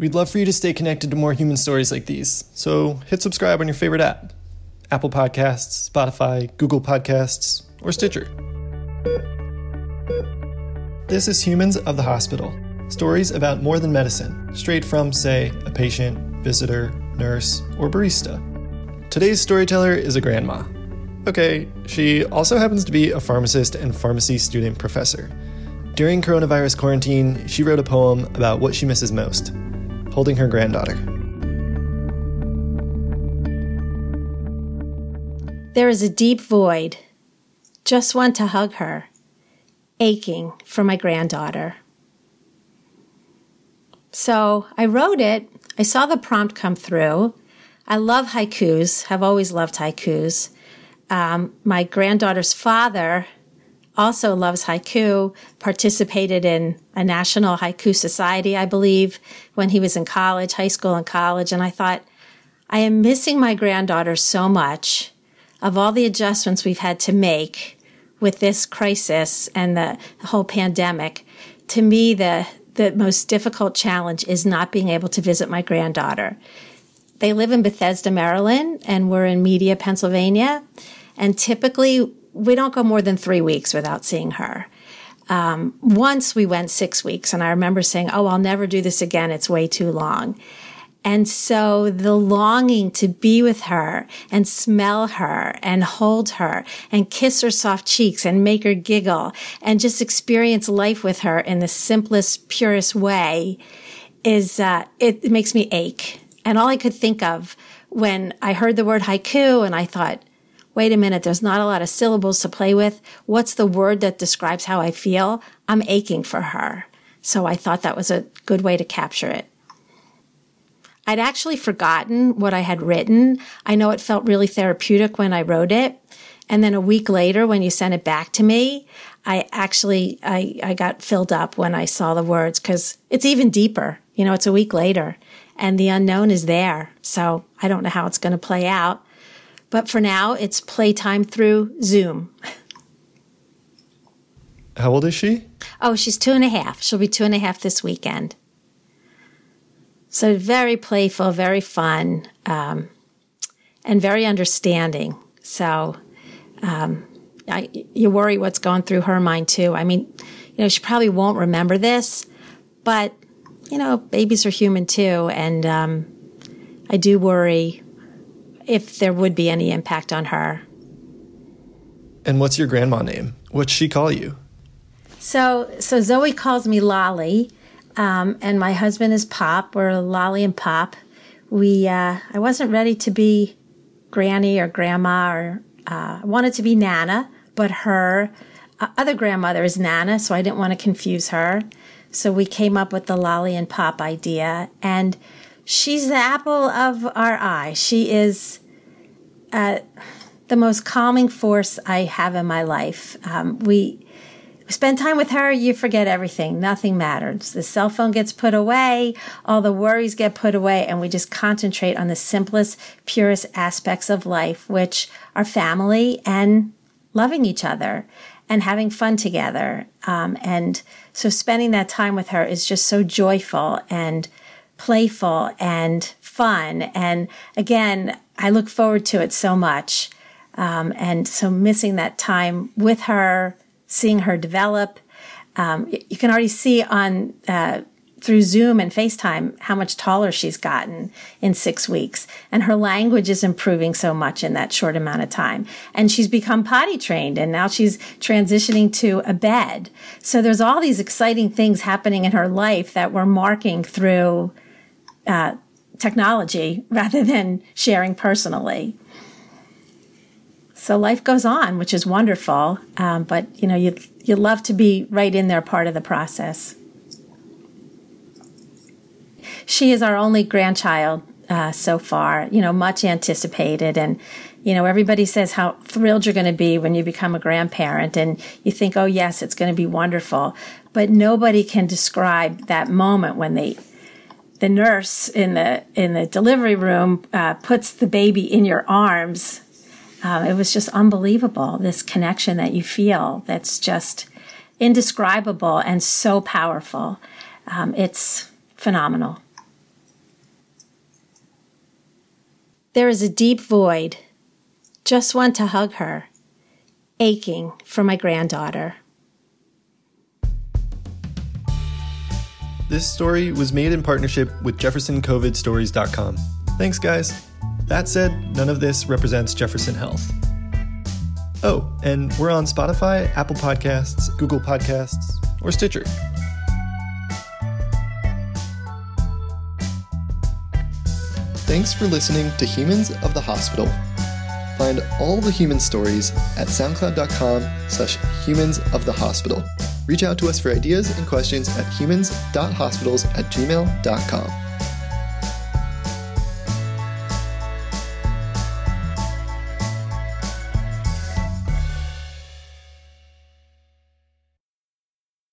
We'd love for you to stay connected to more human stories like these, so hit subscribe on your favorite app Apple Podcasts, Spotify, Google Podcasts, or Stitcher. This is Humans of the Hospital stories about more than medicine, straight from, say, a patient, visitor, nurse, or barista. Today's storyteller is a grandma. Okay, she also happens to be a pharmacist and pharmacy student professor. During coronavirus quarantine, she wrote a poem about what she misses most holding her granddaughter. There is a deep void. Just want to hug her, aching for my granddaughter. So I wrote it. I saw the prompt come through. I love haikus, have always loved haikus. Um, my granddaughter's father also loves haiku, participated in a national haiku society, I believe, when he was in college, high school and college. And I thought, I am missing my granddaughter so much of all the adjustments we've had to make with this crisis and the, whole pandemic. To me, the, the most difficult challenge is not being able to visit my granddaughter. They live in Bethesda, Maryland, and we're in Media, Pennsylvania. And typically, we don't go more than three weeks without seeing her. Um, once we went six weeks, and I remember saying, Oh, I'll never do this again. It's way too long. And so the longing to be with her and smell her and hold her and kiss her soft cheeks and make her giggle and just experience life with her in the simplest, purest way is, uh, it, it makes me ache. And all I could think of when I heard the word haiku and I thought, wait a minute, there's not a lot of syllables to play with. What's the word that describes how I feel? I'm aching for her. So I thought that was a good way to capture it. I'd actually forgotten what I had written. I know it felt really therapeutic when I wrote it. And then a week later, when you sent it back to me, I actually, I, I got filled up when I saw the words because it's even deeper. You know, it's a week later and the unknown is there. So I don't know how it's going to play out. But for now, it's playtime through Zoom. How old is she? Oh, she's two and a half. She'll be two and a half this weekend. So very playful, very fun, um, and very understanding. So um, I, you worry what's going through her mind too. I mean, you know, she probably won't remember this, but you know, babies are human too, and um, I do worry if there would be any impact on her. And what's your grandma name? What's she call you? So, so Zoe calls me Lolly, um, and my husband is Pop. We're Lolly and Pop. We, uh, I wasn't ready to be Granny or Grandma, or uh, I wanted to be Nana, but her uh, other grandmother is Nana, so I didn't want to confuse her. So we came up with the Lolly and Pop idea, and she's the apple of our eye. She is uh, the most calming force I have in my life. Um, we spend time with her, you forget everything. Nothing matters. The cell phone gets put away, all the worries get put away, and we just concentrate on the simplest, purest aspects of life, which are family and loving each other and having fun together. Um, and so spending that time with her is just so joyful and playful and fun. And again, I look forward to it so much. Um, and so missing that time with her, seeing her develop. Um, you can already see on uh, through Zoom and FaceTime how much taller she's gotten in six weeks. And her language is improving so much in that short amount of time. And she's become potty trained and now she's transitioning to a bed. So there's all these exciting things happening in her life that we're marking through uh, technology rather than sharing personally. So life goes on, which is wonderful. Um, but you know, you you love to be right in there, part of the process. She is our only grandchild uh, so far. You know, much anticipated, and you know, everybody says how thrilled you're going to be when you become a grandparent, and you think, oh yes, it's going to be wonderful. But nobody can describe that moment when they the nurse in the in the delivery room uh, puts the baby in your arms. Uh, it was just unbelievable this connection that you feel. That's just indescribable and so powerful. Um, it's phenomenal. There is a deep void. Just want to hug her, aching for my granddaughter. This story was made in partnership with JeffersonCOVIDStories.com. Thanks, guys. That said, none of this represents Jefferson Health. Oh, and we're on Spotify, Apple Podcasts, Google Podcasts, or Stitcher. Thanks for listening to Humans of the Hospital. Find all the human stories at soundcloud.com slash humans of the hospital. Reach out to us for ideas and questions at humans.hospitals at gmail.com.